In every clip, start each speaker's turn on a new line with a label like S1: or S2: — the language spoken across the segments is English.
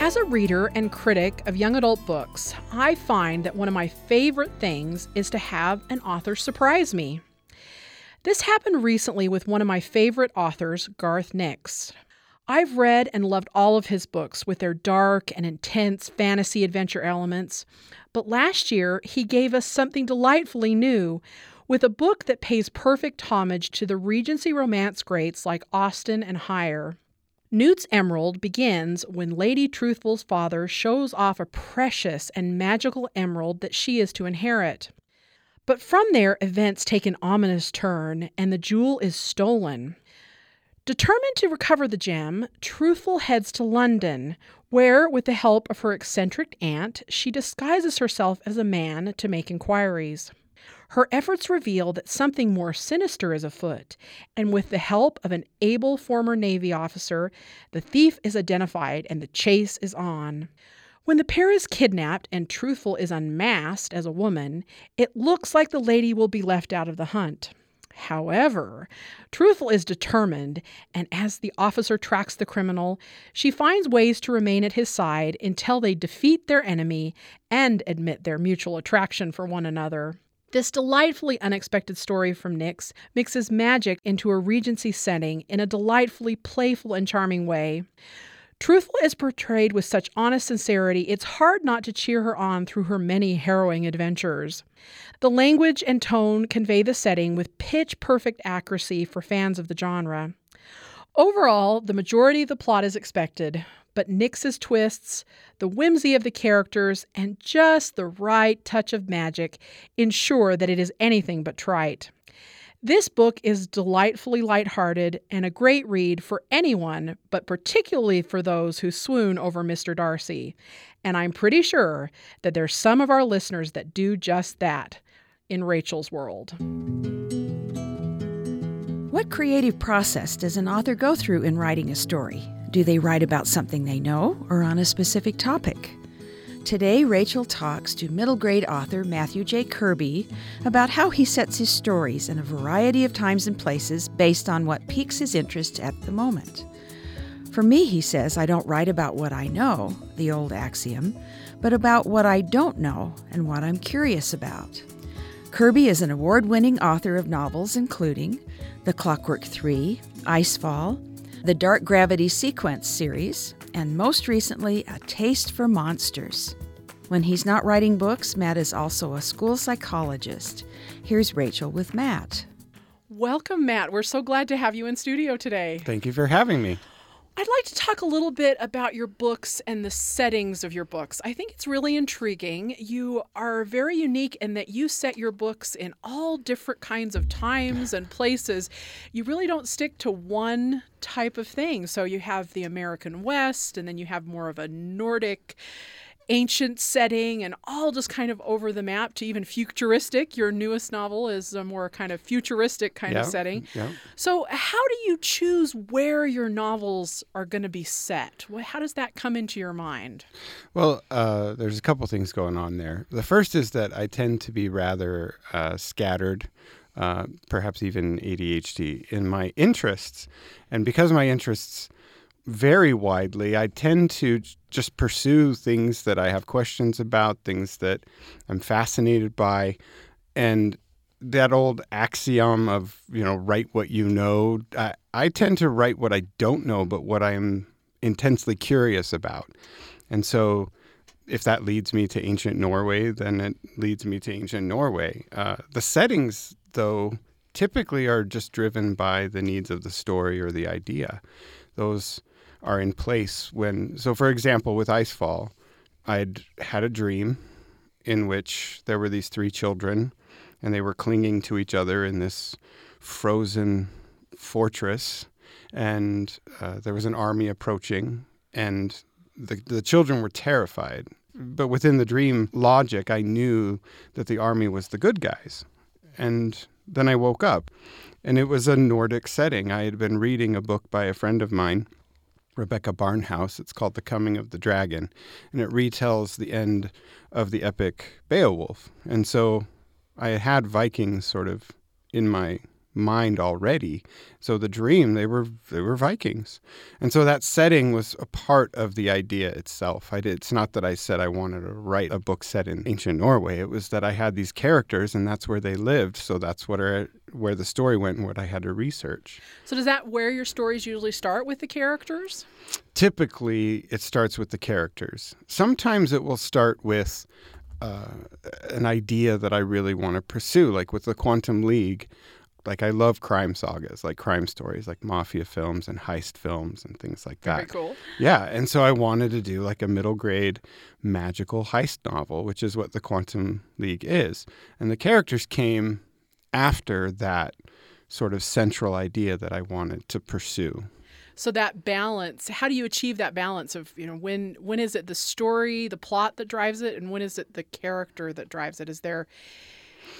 S1: As a reader and critic of young adult books, I find that one of my favorite things is to have an author surprise me. This happened recently with one of my favorite authors, Garth Nix. I've read and loved all of his books with their dark and intense fantasy adventure elements, but last year he gave us something delightfully new with a book that pays perfect homage to the Regency romance greats like Austen and Heyer. Newt's Emerald begins when Lady Truthful's father shows off a precious and magical emerald that she is to inherit. But from there, events take an ominous turn and the jewel is stolen. Determined to recover the gem, Truthful heads to London, where, with the help of her eccentric aunt, she disguises herself as a man to make inquiries. Her efforts reveal that something more sinister is afoot, and with the help of an able former Navy officer, the thief is identified and the chase is on. When the pair is kidnapped and Truthful is unmasked as a woman, it looks like the lady will be left out of the hunt. However, Truthful is determined, and as the officer tracks the criminal, she finds ways to remain at his side until they defeat their enemy and admit their mutual attraction for one another. This delightfully unexpected story from Nix mixes magic into a Regency setting in a delightfully playful and charming way. Truthful is portrayed with such honest sincerity, it's hard not to cheer her on through her many harrowing adventures. The language and tone convey the setting with pitch perfect accuracy for fans of the genre. Overall, the majority of the plot is expected, but Nix's twists, the whimsy of the characters, and just the right touch of magic ensure that it is anything but trite. This book is delightfully lighthearted and a great read for anyone, but particularly for those who swoon over Mr. Darcy. And I'm pretty sure that there's some of our listeners that do just that in Rachel's world.
S2: What creative process does an author go through in writing a story? Do they write about something they know or on a specific topic? Today, Rachel talks to middle grade author Matthew J. Kirby about how he sets his stories in a variety of times and places based on what piques his interest at the moment. For me, he says, I don't write about what I know, the old axiom, but about what I don't know and what I'm curious about. Kirby is an award winning author of novels including The Clockwork Three, Icefall, the Dark Gravity Sequence series, and most recently, A Taste for Monsters. When he's not writing books, Matt is also a school psychologist. Here's Rachel with Matt.
S1: Welcome, Matt. We're so glad to have you in studio today.
S3: Thank you for having me.
S1: I'd like to talk a little bit about your books and the settings of your books. I think it's really intriguing. You are very unique in that you set your books in all different kinds of times and places. You really don't stick to one type of thing. So you have the American West, and then you have more of a Nordic ancient setting and all just kind of over the map to even futuristic. Your newest novel is a more kind of futuristic kind
S3: yeah,
S1: of setting.
S3: Yeah.
S1: So, how do you choose where your novels are going to be set? How does that come into your mind?
S3: Well, uh, there's a couple things going on there. The first is that I tend to be rather uh, scattered. Uh, perhaps even ADHD in my interests. And because my interests vary widely. I tend to just pursue things that I have questions about, things that I'm fascinated by. And that old axiom of, you know, write what you know, I, I tend to write what I don't know, but what I'm intensely curious about. And so if that leads me to ancient Norway, then it leads me to ancient Norway. Uh, the settings, though, typically are just driven by the needs of the story or the idea. Those are in place when so for example with icefall i'd had a dream in which there were these three children and they were clinging to each other in this frozen fortress and uh, there was an army approaching and the, the children were terrified but within the dream logic i knew that the army was the good guys and then I woke up and it was a Nordic setting. I had been reading a book by a friend of mine, Rebecca Barnhouse. It's called The Coming of the Dragon, and it retells the end of the epic Beowulf. And so I had Vikings sort of in my mind already. So the dream, they were they were Vikings, and so that setting was a part of the idea itself. I did. It's not that I said I wanted to write a book set in ancient Norway. It was that I had these characters, and that's where they lived. So that's what are, where the story went and what I had to research.
S1: So does that where your stories usually start with the characters?
S3: Typically, it starts with the characters. Sometimes it will start with. Uh, an idea that I really want to pursue, like with the Quantum League, like I love crime sagas, like crime stories, like mafia films and heist films and things like that.
S1: Very cool.
S3: Yeah, and so I wanted to do like a middle grade magical heist novel, which is what the Quantum League is. And the characters came after that sort of central idea that I wanted to pursue.
S1: So that balance, how do you achieve that balance of, you know, when when is it the story, the plot that drives it and when is it the character that drives it? Is there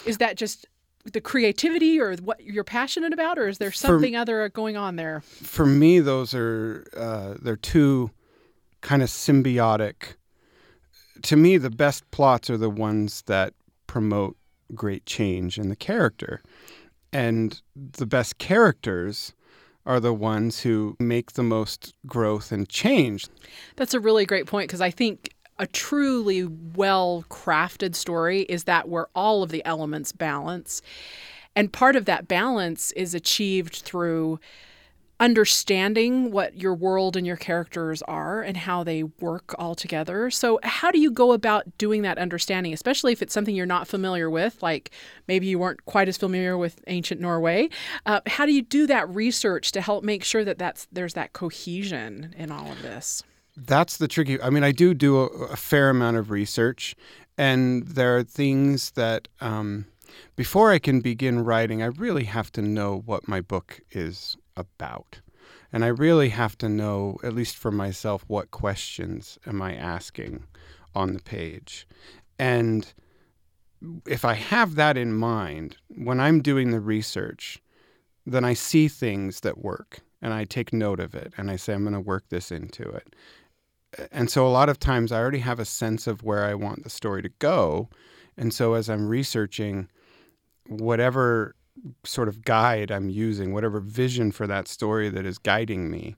S1: is that just the creativity or what you're passionate about, or is there something for, other going on there?
S3: For me, those are uh, they're two kind of symbiotic. To me, the best plots are the ones that promote great change in the character, and the best characters are the ones who make the most growth and change.
S1: That's a really great point because I think a truly well crafted story is that where all of the elements balance. And part of that balance is achieved through understanding what your world and your characters are and how they work all together. So, how do you go about doing that understanding, especially if it's something you're not familiar with, like maybe you weren't quite as familiar with ancient Norway? Uh, how do you do that research to help make sure that that's there's that cohesion in all of this?
S3: That's the tricky. I mean, I do do a, a fair amount of research, and there are things that um, before I can begin writing, I really have to know what my book is about. And I really have to know, at least for myself, what questions am I asking on the page. And if I have that in mind, when I'm doing the research, then I see things that work and I take note of it and I say, I'm going to work this into it and so a lot of times I already have a sense of where I want the story to go. And so as I'm researching whatever sort of guide I'm using, whatever vision for that story that is guiding me,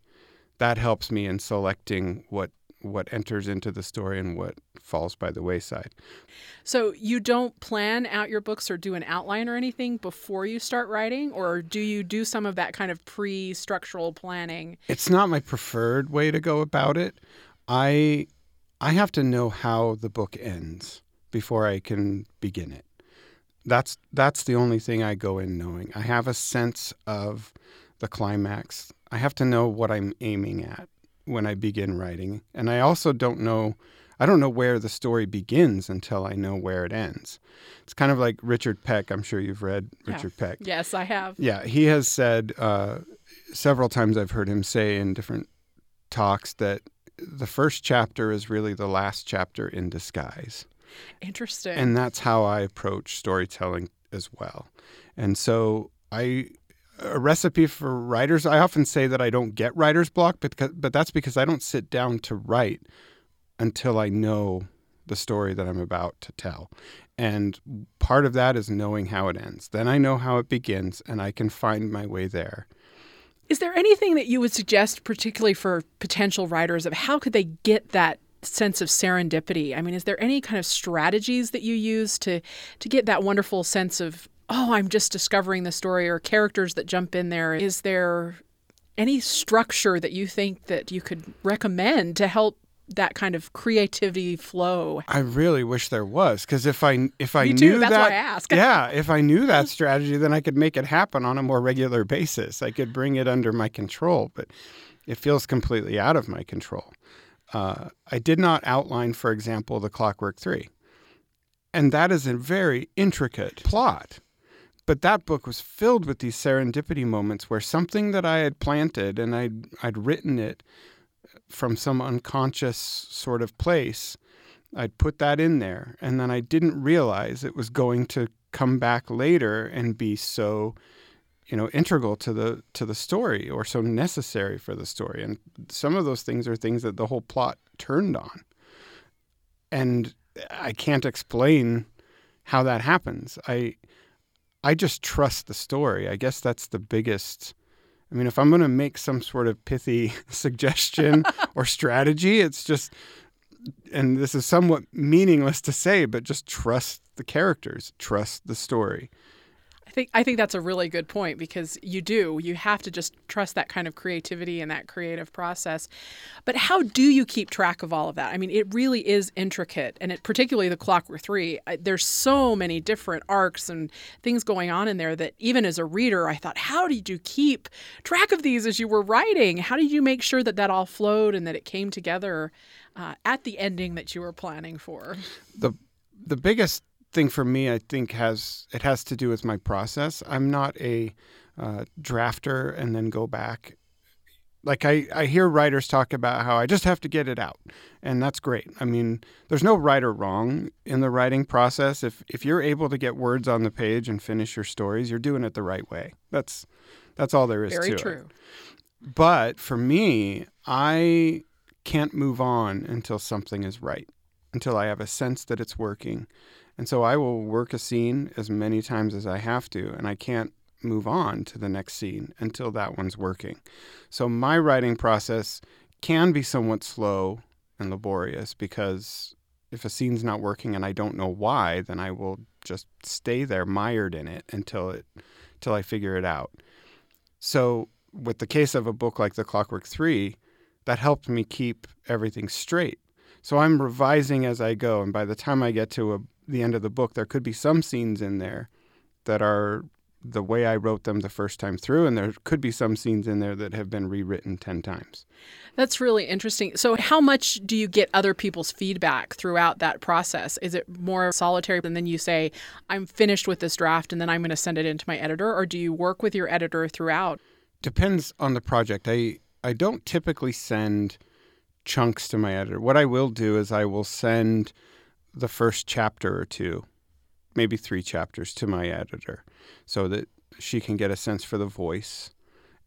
S3: that helps me in selecting what what enters into the story and what falls by the wayside.
S1: So you don't plan out your books or do an outline or anything before you start writing or do you do some of that kind of pre-structural planning?
S3: It's not my preferred way to go about it. I I have to know how the book ends before I can begin it. That's that's the only thing I go in knowing. I have a sense of the climax. I have to know what I'm aiming at when I begin writing. And I also don't know I don't know where the story begins until I know where it ends. It's kind of like Richard Peck. I'm sure you've read Richard yeah. Peck.
S1: Yes, I have.
S3: Yeah, he has said uh, several times I've heard him say in different talks that the first chapter is really the last chapter in disguise.
S1: Interesting.
S3: And that's how I approach storytelling as well. And so I a recipe for writers, I often say that I don't get writer's block, but but that's because I don't sit down to write until I know the story that I'm about to tell. And part of that is knowing how it ends. Then I know how it begins and I can find my way there.
S1: Is there anything that you would suggest, particularly for potential writers, of how could they get that sense of serendipity? I mean, is there any kind of strategies that you use to to get that wonderful sense of oh, I'm just discovering the story or characters that jump in there? Is there any structure that you think that you could recommend to help that kind of creativity flow.
S3: I really wish there was because if I if I
S1: Me
S3: knew
S1: too. That's
S3: that,
S1: why I ask.
S3: yeah, if I knew that strategy, then I could make it happen on a more regular basis. I could bring it under my control, but it feels completely out of my control. Uh, I did not outline, for example, the Clockwork Three, and that is a very intricate plot. But that book was filled with these serendipity moments where something that I had planted and I'd I'd written it from some unconscious sort of place. I'd put that in there, and then I didn't realize it was going to come back later and be so you know integral to the to the story or so necessary for the story. And some of those things are things that the whole plot turned on. And i can't explain how that happens. I i just trust the story. I guess that's the biggest i mean if i'm going to make some sort of pithy suggestion or strategy it's just and this is somewhat meaningless to say but just trust the characters trust the story
S1: I think I think that's a really good point because you do you have to just trust that kind of creativity and that creative process. But how do you keep track of all of that? I mean, it really is intricate, and it, particularly the Clockwork Three. There's so many different arcs and things going on in there that even as a reader, I thought, how did you keep track of these as you were writing? How did you make sure that that all flowed and that it came together uh, at the ending that you were planning for?
S3: The the biggest thing for me, I think has it has to do with my process. I'm not a uh, drafter and then go back. Like I, I hear writers talk about how I just have to get it out, and that's great. I mean, there's no right or wrong in the writing process. If if you're able to get words on the page and finish your stories, you're doing it the right way. That's that's all there is
S1: Very
S3: to
S1: true.
S3: it. But for me, I can't move on until something is right, until I have a sense that it's working. And so I will work a scene as many times as I have to, and I can't move on to the next scene until that one's working. So my writing process can be somewhat slow and laborious because if a scene's not working and I don't know why, then I will just stay there mired in it until it until I figure it out. So with the case of a book like The Clockwork 3, that helped me keep everything straight. So I'm revising as I go and by the time I get to a the end of the book, there could be some scenes in there that are the way I wrote them the first time through, and there could be some scenes in there that have been rewritten 10 times.
S1: That's really interesting. So, how much do you get other people's feedback throughout that process? Is it more solitary and then you say, I'm finished with this draft and then I'm going to send it into my editor? Or do you work with your editor throughout?
S3: Depends on the project. I, I don't typically send chunks to my editor. What I will do is I will send the first chapter or two, maybe three chapters to my editor so that she can get a sense for the voice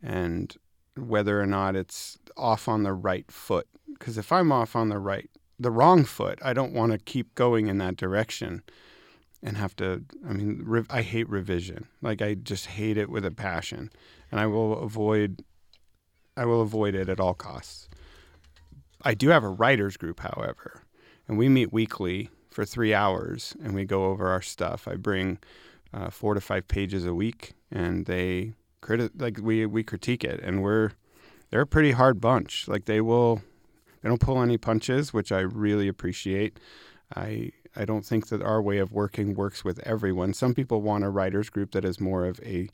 S3: and whether or not it's off on the right foot. Because if I'm off on the right, the wrong foot, I don't want to keep going in that direction and have to. I mean, I hate revision. Like I just hate it with a passion, and I will avoid. I will avoid it at all costs. I do have a writers group, however, and we meet weekly for three hours and we go over our stuff. I bring uh, four to five pages a week, and they criti- like we we critique it, and we're they're a pretty hard bunch. Like they will they don't pull any punches, which I really appreciate. I I don't think that our way of working works with everyone. Some people want a writers group that is more of a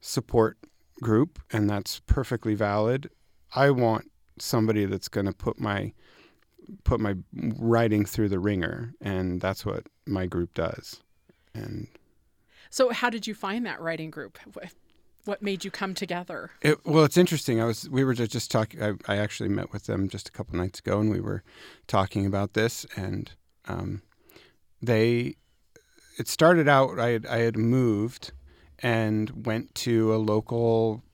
S3: support group, and that's perfectly valid. I want somebody that's going to put my put my writing through the wringer, and that's what my group does. And
S1: so, how did you find that writing group? What made you come together?
S3: It, well, it's interesting. I was we were just, talking. I, I, actually met with them just a couple nights ago, and we were talking about this. And um, they, it started out. I had I had moved and went to a local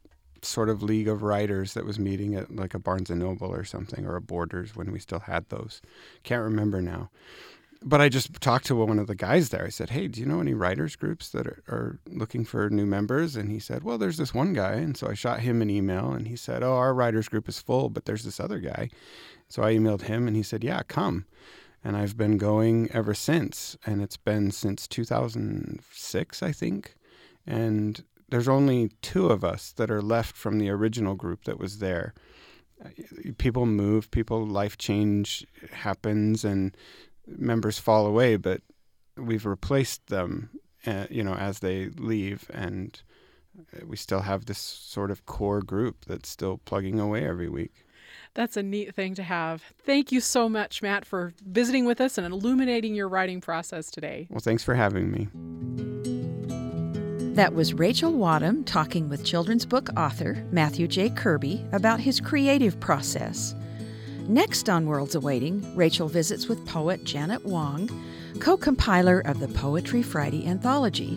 S3: sort of league of writers that was meeting at like a Barnes and Noble or something or a Borders when we still had those. Can't remember now. But I just talked to one of the guys there. I said, "Hey, do you know any writers groups that are, are looking for new members?" And he said, "Well, there's this one guy." And so I shot him an email, and he said, "Oh, our writers group is full, but there's this other guy." So I emailed him, and he said, "Yeah, come." And I've been going ever since, and it's been since 2006, I think. And there's only two of us that are left from the original group that was there. People move, people life change happens, and members fall away. But we've replaced them, uh, you know, as they leave, and we still have this sort of core group that's still plugging away every week.
S1: That's a neat thing to have. Thank you so much, Matt, for visiting with us and illuminating your writing process today.
S3: Well, thanks for having me.
S2: That was Rachel Wadham talking with children's book author Matthew J. Kirby about his creative process. Next on Worlds Awaiting, Rachel visits with poet Janet Wong, co compiler of the Poetry Friday anthology.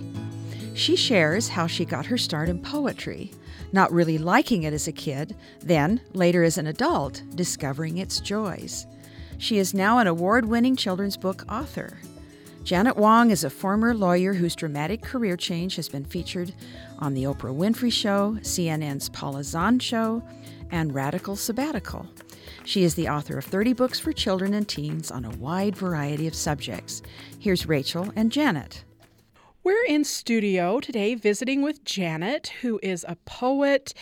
S2: She shares how she got her start in poetry, not really liking it as a kid, then, later as an adult, discovering its joys. She is now an award winning children's book author. Janet Wong is a former lawyer whose dramatic career change has been featured on The Oprah Winfrey Show, CNN's Paula Zahn Show, and Radical Sabbatical. She is the author of 30 books for children and teens on a wide variety of subjects. Here's Rachel and Janet.
S1: We're in studio today visiting with Janet, who is a poet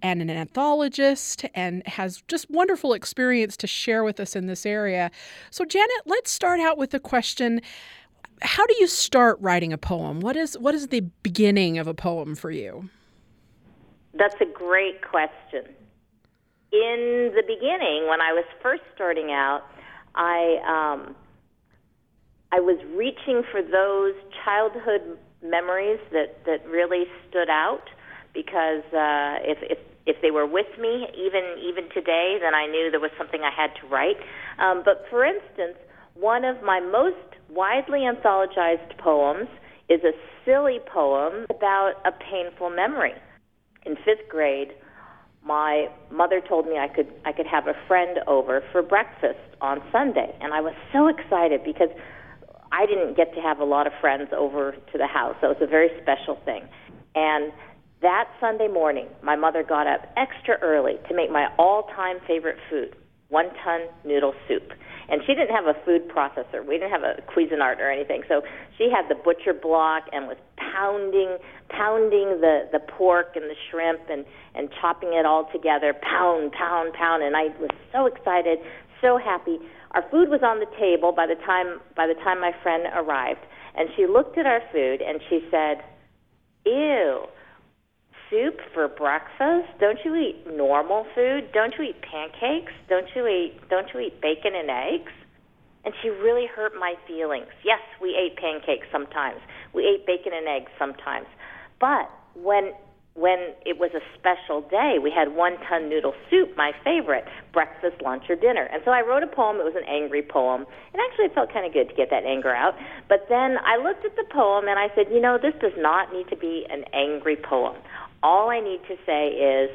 S1: and an anthologist and has just wonderful experience to share with us in this area. So, Janet, let's start out with the question How do you start writing a poem? What is, what is the beginning of a poem for you?
S4: That's a great question. In the beginning, when I was first starting out, I. Um, I was reaching for those childhood memories that, that really stood out because uh, if, if if they were with me even even today, then I knew there was something I had to write. Um, but for instance, one of my most widely anthologized poems is a silly poem about a painful memory. In fifth grade, my mother told me I could I could have a friend over for breakfast on Sunday, and I was so excited because I didn't get to have a lot of friends over to the house. So it was a very special thing. And that Sunday morning, my mother got up extra early to make my all-time favorite food, wonton noodle soup. And she didn't have a food processor. We didn't have a Cuisinart or anything. So she had the butcher block and was pounding, pounding the the pork and the shrimp and and chopping it all together, pound, pound, pound. And I was so excited, so happy. Our food was on the table by the time by the time my friend arrived, and she looked at our food and she said, "Ew, soup for breakfast? Don't you eat normal food? Don't you eat pancakes? Don't you eat don't you eat bacon and eggs?" And she really hurt my feelings. Yes, we ate pancakes sometimes. We ate bacon and eggs sometimes. But when when it was a special day, we had wonton noodle soup, my favorite, breakfast, lunch, or dinner. And so I wrote a poem. It was an angry poem. And actually, it felt kind of good to get that anger out. But then I looked at the poem and I said, you know, this does not need to be an angry poem. All I need to say is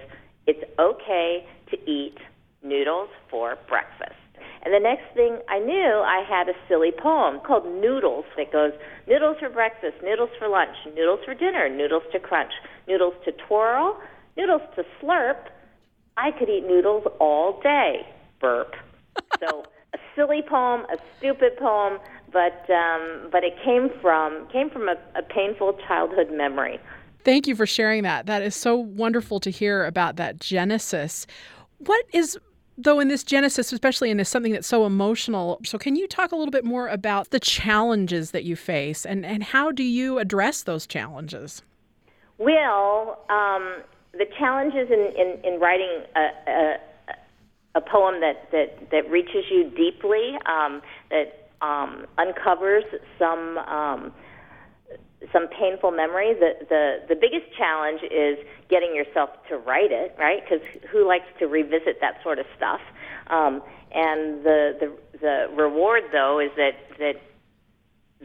S4: it's okay to eat noodles for breakfast. And the next thing I knew, I had a silly poem called Noodles that goes noodles for breakfast, noodles for lunch, noodles for dinner, noodles to crunch, noodles to twirl, noodles to slurp. I could eat noodles all day. Burp. so a silly poem, a stupid poem, but um, but it came from came from a, a painful childhood memory.
S1: Thank you for sharing that. That is so wonderful to hear about that genesis. What is though in this genesis especially in this something that's so emotional so can you talk a little bit more about the challenges that you face and, and how do you address those challenges
S4: well um, the challenges in, in, in writing a, a, a, poem that, that, that reaches you deeply um, that um, uncovers some um, some painful memory. The, the the biggest challenge is getting yourself to write it, right? Because who likes to revisit that sort of stuff? Um, and the, the the reward though is that that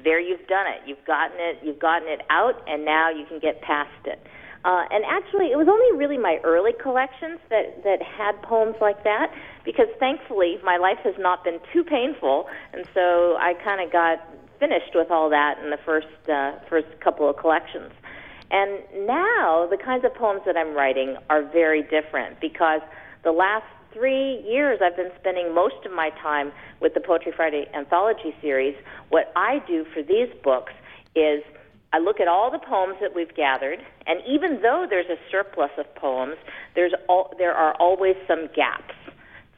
S4: there you've done it. You've gotten it. You've gotten it out, and now you can get past it. Uh, and actually, it was only really my early collections that that had poems like that, because thankfully my life has not been too painful, and so I kind of got finished with all that in the first uh, first couple of collections. And now the kinds of poems that I'm writing are very different because the last three years I've been spending most of my time with the Poetry Friday anthology series. What I do for these books is I look at all the poems that we've gathered, and even though there's a surplus of poems, there's all, there are always some gaps,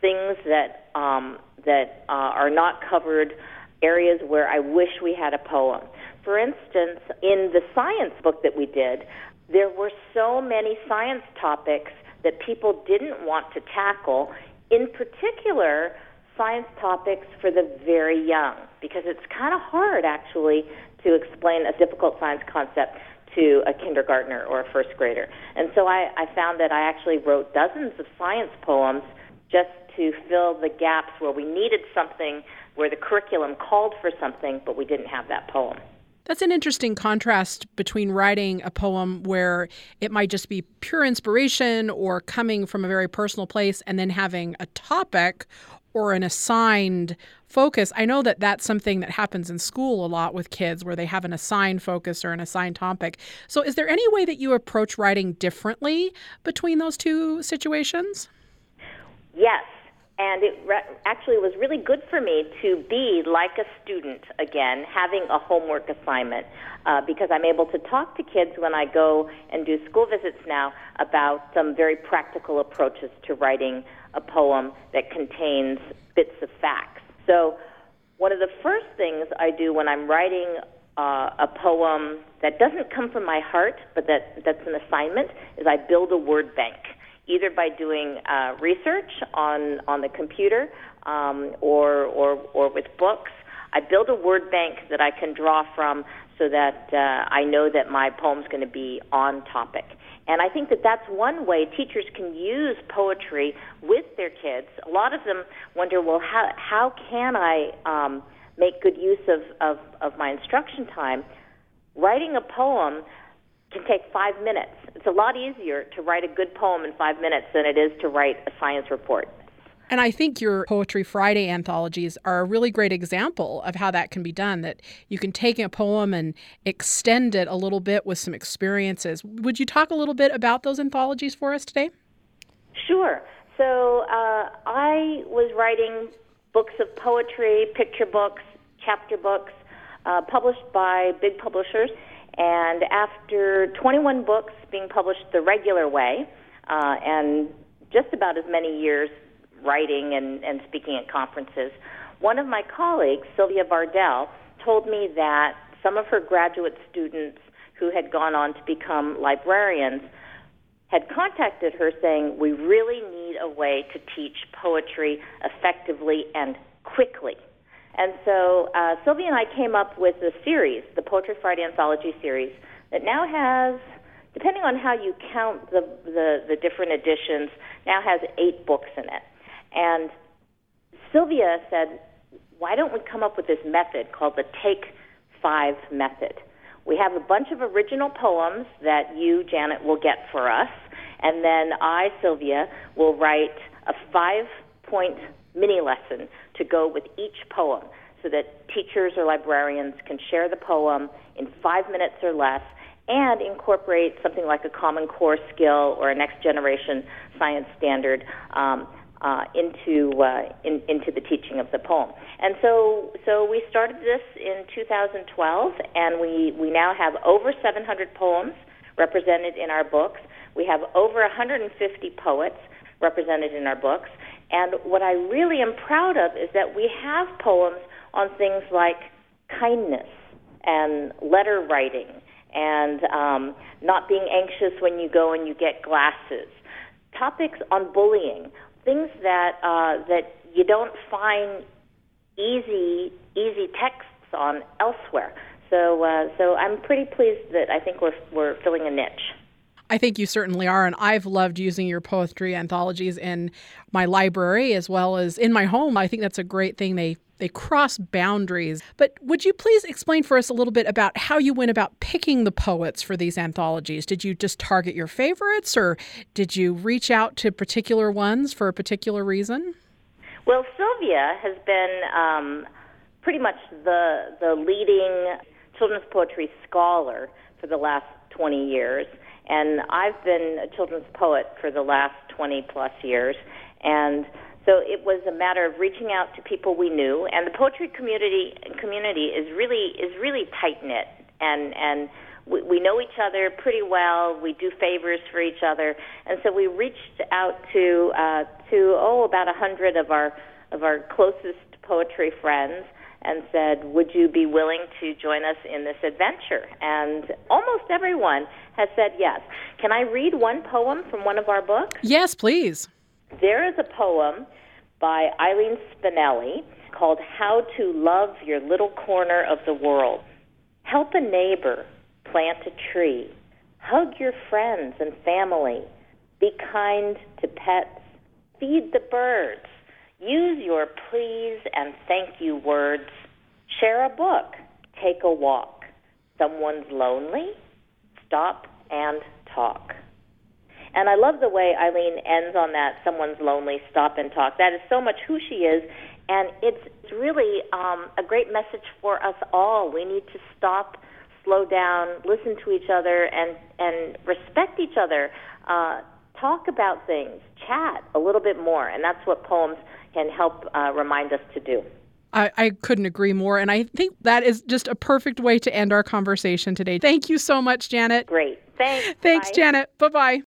S4: things that um, that uh, are not covered areas where I wish we had a poem. For instance, in the science book that we did, there were so many science topics that people didn't want to tackle, in particular, science topics for the very young, because it's kind of hard actually to explain a difficult science concept to a kindergartner or a first grader. And so I, I found that I actually wrote dozens of science poems just to fill the gaps where we needed something, where the curriculum called for something, but we didn't have that poem.
S1: That's an interesting contrast between writing a poem where it might just be pure inspiration or coming from a very personal place and then having a topic or an assigned focus. I know that that's something that happens in school a lot with kids where they have an assigned focus or an assigned topic. So, is there any way that you approach writing differently between those two situations?
S4: Yes. And it re- actually was really good for me to be like a student again, having a homework assignment, uh, because I'm able to talk to kids when I go and do school visits now about some very practical approaches to writing a poem that contains bits of facts. So, one of the first things I do when I'm writing uh, a poem that doesn't come from my heart, but that, that's an assignment, is I build a word bank either by doing uh, research on on the computer um, or, or or with books. I build a word bank that I can draw from so that uh, I know that my poem's going to be on topic. And I think that that's one way teachers can use poetry with their kids. A lot of them wonder, well, how how can I um, make good use of, of, of my instruction time? Writing a poem can take five minutes. It's a lot easier to write a good poem in five minutes than it is to write a science report.
S1: And I think your Poetry Friday anthologies are a really great example of how that can be done. That you can take a poem and extend it a little bit with some experiences. Would you talk a little bit about those anthologies for us today?
S4: Sure. So uh, I was writing books of poetry, picture books, chapter books, uh, published by big publishers. And after 21 books being published the regular way, uh, and just about as many years writing and, and speaking at conferences, one of my colleagues, Sylvia Vardell, told me that some of her graduate students who had gone on to become librarians had contacted her saying, We really need a way to teach poetry effectively and quickly. And so uh, Sylvia and I came up with a series, the Poetry Friday Anthology series, that now has, depending on how you count the, the, the different editions, now has eight books in it. And Sylvia said, why don't we come up with this method called the Take Five method? We have a bunch of original poems that you, Janet, will get for us, and then I, Sylvia, will write a five point mini lesson to go with each poem so that teachers or librarians can share the poem in five minutes or less and incorporate something like a common core skill or a next generation science standard um, uh, into uh, in, into the teaching of the poem. And so so we started this in 2012, and we we now have over 700 poems represented in our books. We have over 150 poets represented in our books, and what I really am proud of is that we have poems on things like kindness and letter writing and um, not being anxious when you go and you get glasses. Topics on bullying, things that uh, that you don't find easy easy texts on elsewhere. So uh, so I'm pretty pleased that I think we're we're filling a niche.
S1: I think you certainly are. And I've loved using your poetry anthologies in my library as well as in my home. I think that's a great thing. They they cross boundaries. But would you please explain for us a little bit about how you went about picking the poets for these anthologies? Did you just target your favorites or did you reach out to particular ones for a particular reason?
S4: Well, Sylvia has been um, pretty much the, the leading children's poetry scholar for the last 20 years. And I've been a children's poet for the last 20 plus years. And so it was a matter of reaching out to people we knew, and the poetry community community is really is really tight knit, and and we, we know each other pretty well. We do favors for each other, and so we reached out to uh, to oh about a hundred of our of our closest poetry friends, and said, Would you be willing to join us in this adventure? And almost everyone has said yes. Can I read one poem from one of our books?
S1: Yes, please.
S4: There is a poem by Eileen Spinelli called How to Love Your Little Corner of the World. Help a neighbor plant a tree. Hug your friends and family. Be kind to pets. Feed the birds. Use your please and thank you words. Share a book. Take a walk. Someone's lonely. Stop and talk. And I love the way Eileen ends on that someone's lonely, stop and talk. That is so much who she is, and it's really um, a great message for us all. We need to stop, slow down, listen to each other, and, and respect each other. Uh, talk about things, chat a little bit more, and that's what poems can help uh, remind us to do.
S1: I, I, couldn't agree more. And I think that is just a perfect way to end our conversation today. Thank you so much, Janet.
S4: Great. Thanks.
S1: Thanks,
S4: Bye.
S1: Janet. Bye bye.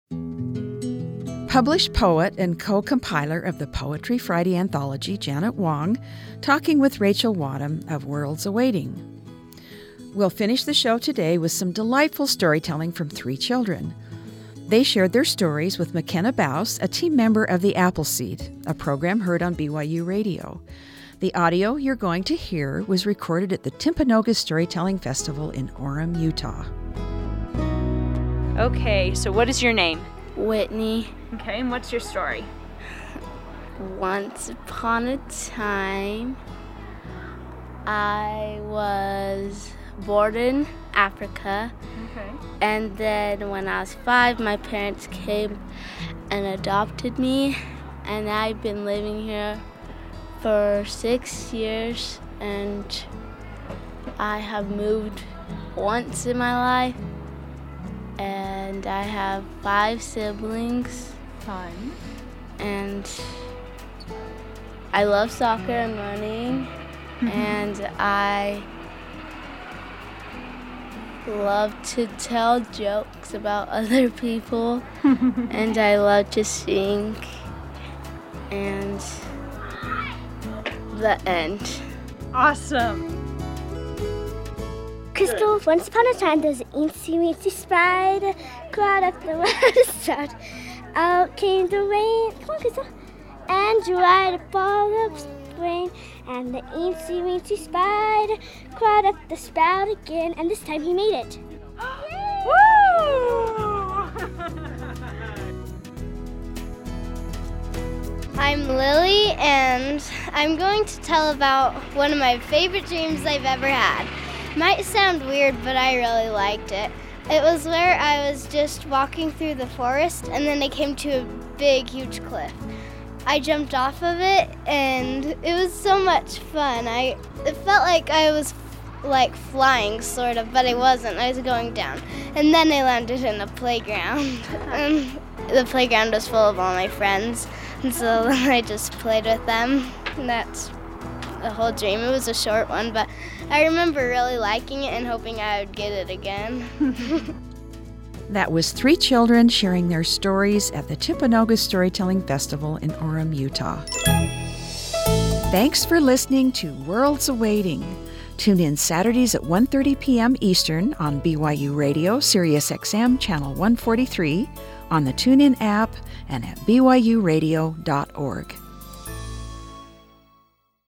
S2: Published poet and co compiler of the Poetry Friday anthology, Janet Wong, talking with Rachel Wadham of Worlds Awaiting. We'll finish the show today with some delightful storytelling from three children. They shared their stories with McKenna Baus, a team member of the Appleseed, a program heard on BYU Radio. The audio you're going to hear was recorded at the Timpanogos Storytelling Festival in Orem, Utah.
S5: Okay, so what is your name?
S6: Whitney.
S5: Okay, and what's your story?
S6: Once upon a time, I was born in Africa.
S5: Okay.
S6: And then when I was five, my parents came and adopted me. And I've been living here for six years. And I have moved once in my life. And I have five siblings.
S5: Fun.
S6: And I love soccer and running. Mm-hmm. and I love to tell jokes about other people. and I love to sing. And the end.
S5: Awesome.
S7: Crystal, once upon a time, there's an eensy weensy spider crawled up the water side. Out came the rain, come on, Crystal, and dried up all the rain. And the eensy weensy spider crawled up the spout again, and this time he made it.
S8: I'm Lily, and I'm going to tell about one of my favorite dreams I've ever had. Might sound weird, but I really liked it. It was where I was just walking through the forest, and then I came to a big, huge cliff. I jumped off of it, and it was so much fun. I it felt like I was like flying, sort of, but I wasn't. I was going down, and then I landed in a playground. and um, the playground was full of all my friends, and so I just played with them. And that's the whole dream. It was a short one, but I remember really liking it and hoping I would get it again.
S2: That was three children sharing their stories at the Timpanogos Storytelling Festival in Orem, Utah. Thanks for listening to Worlds Awaiting. Tune in Saturdays at 1:30 p.m. Eastern on BYU Radio, Sirius XM channel 143, on the TuneIn app, and at byuradio.org.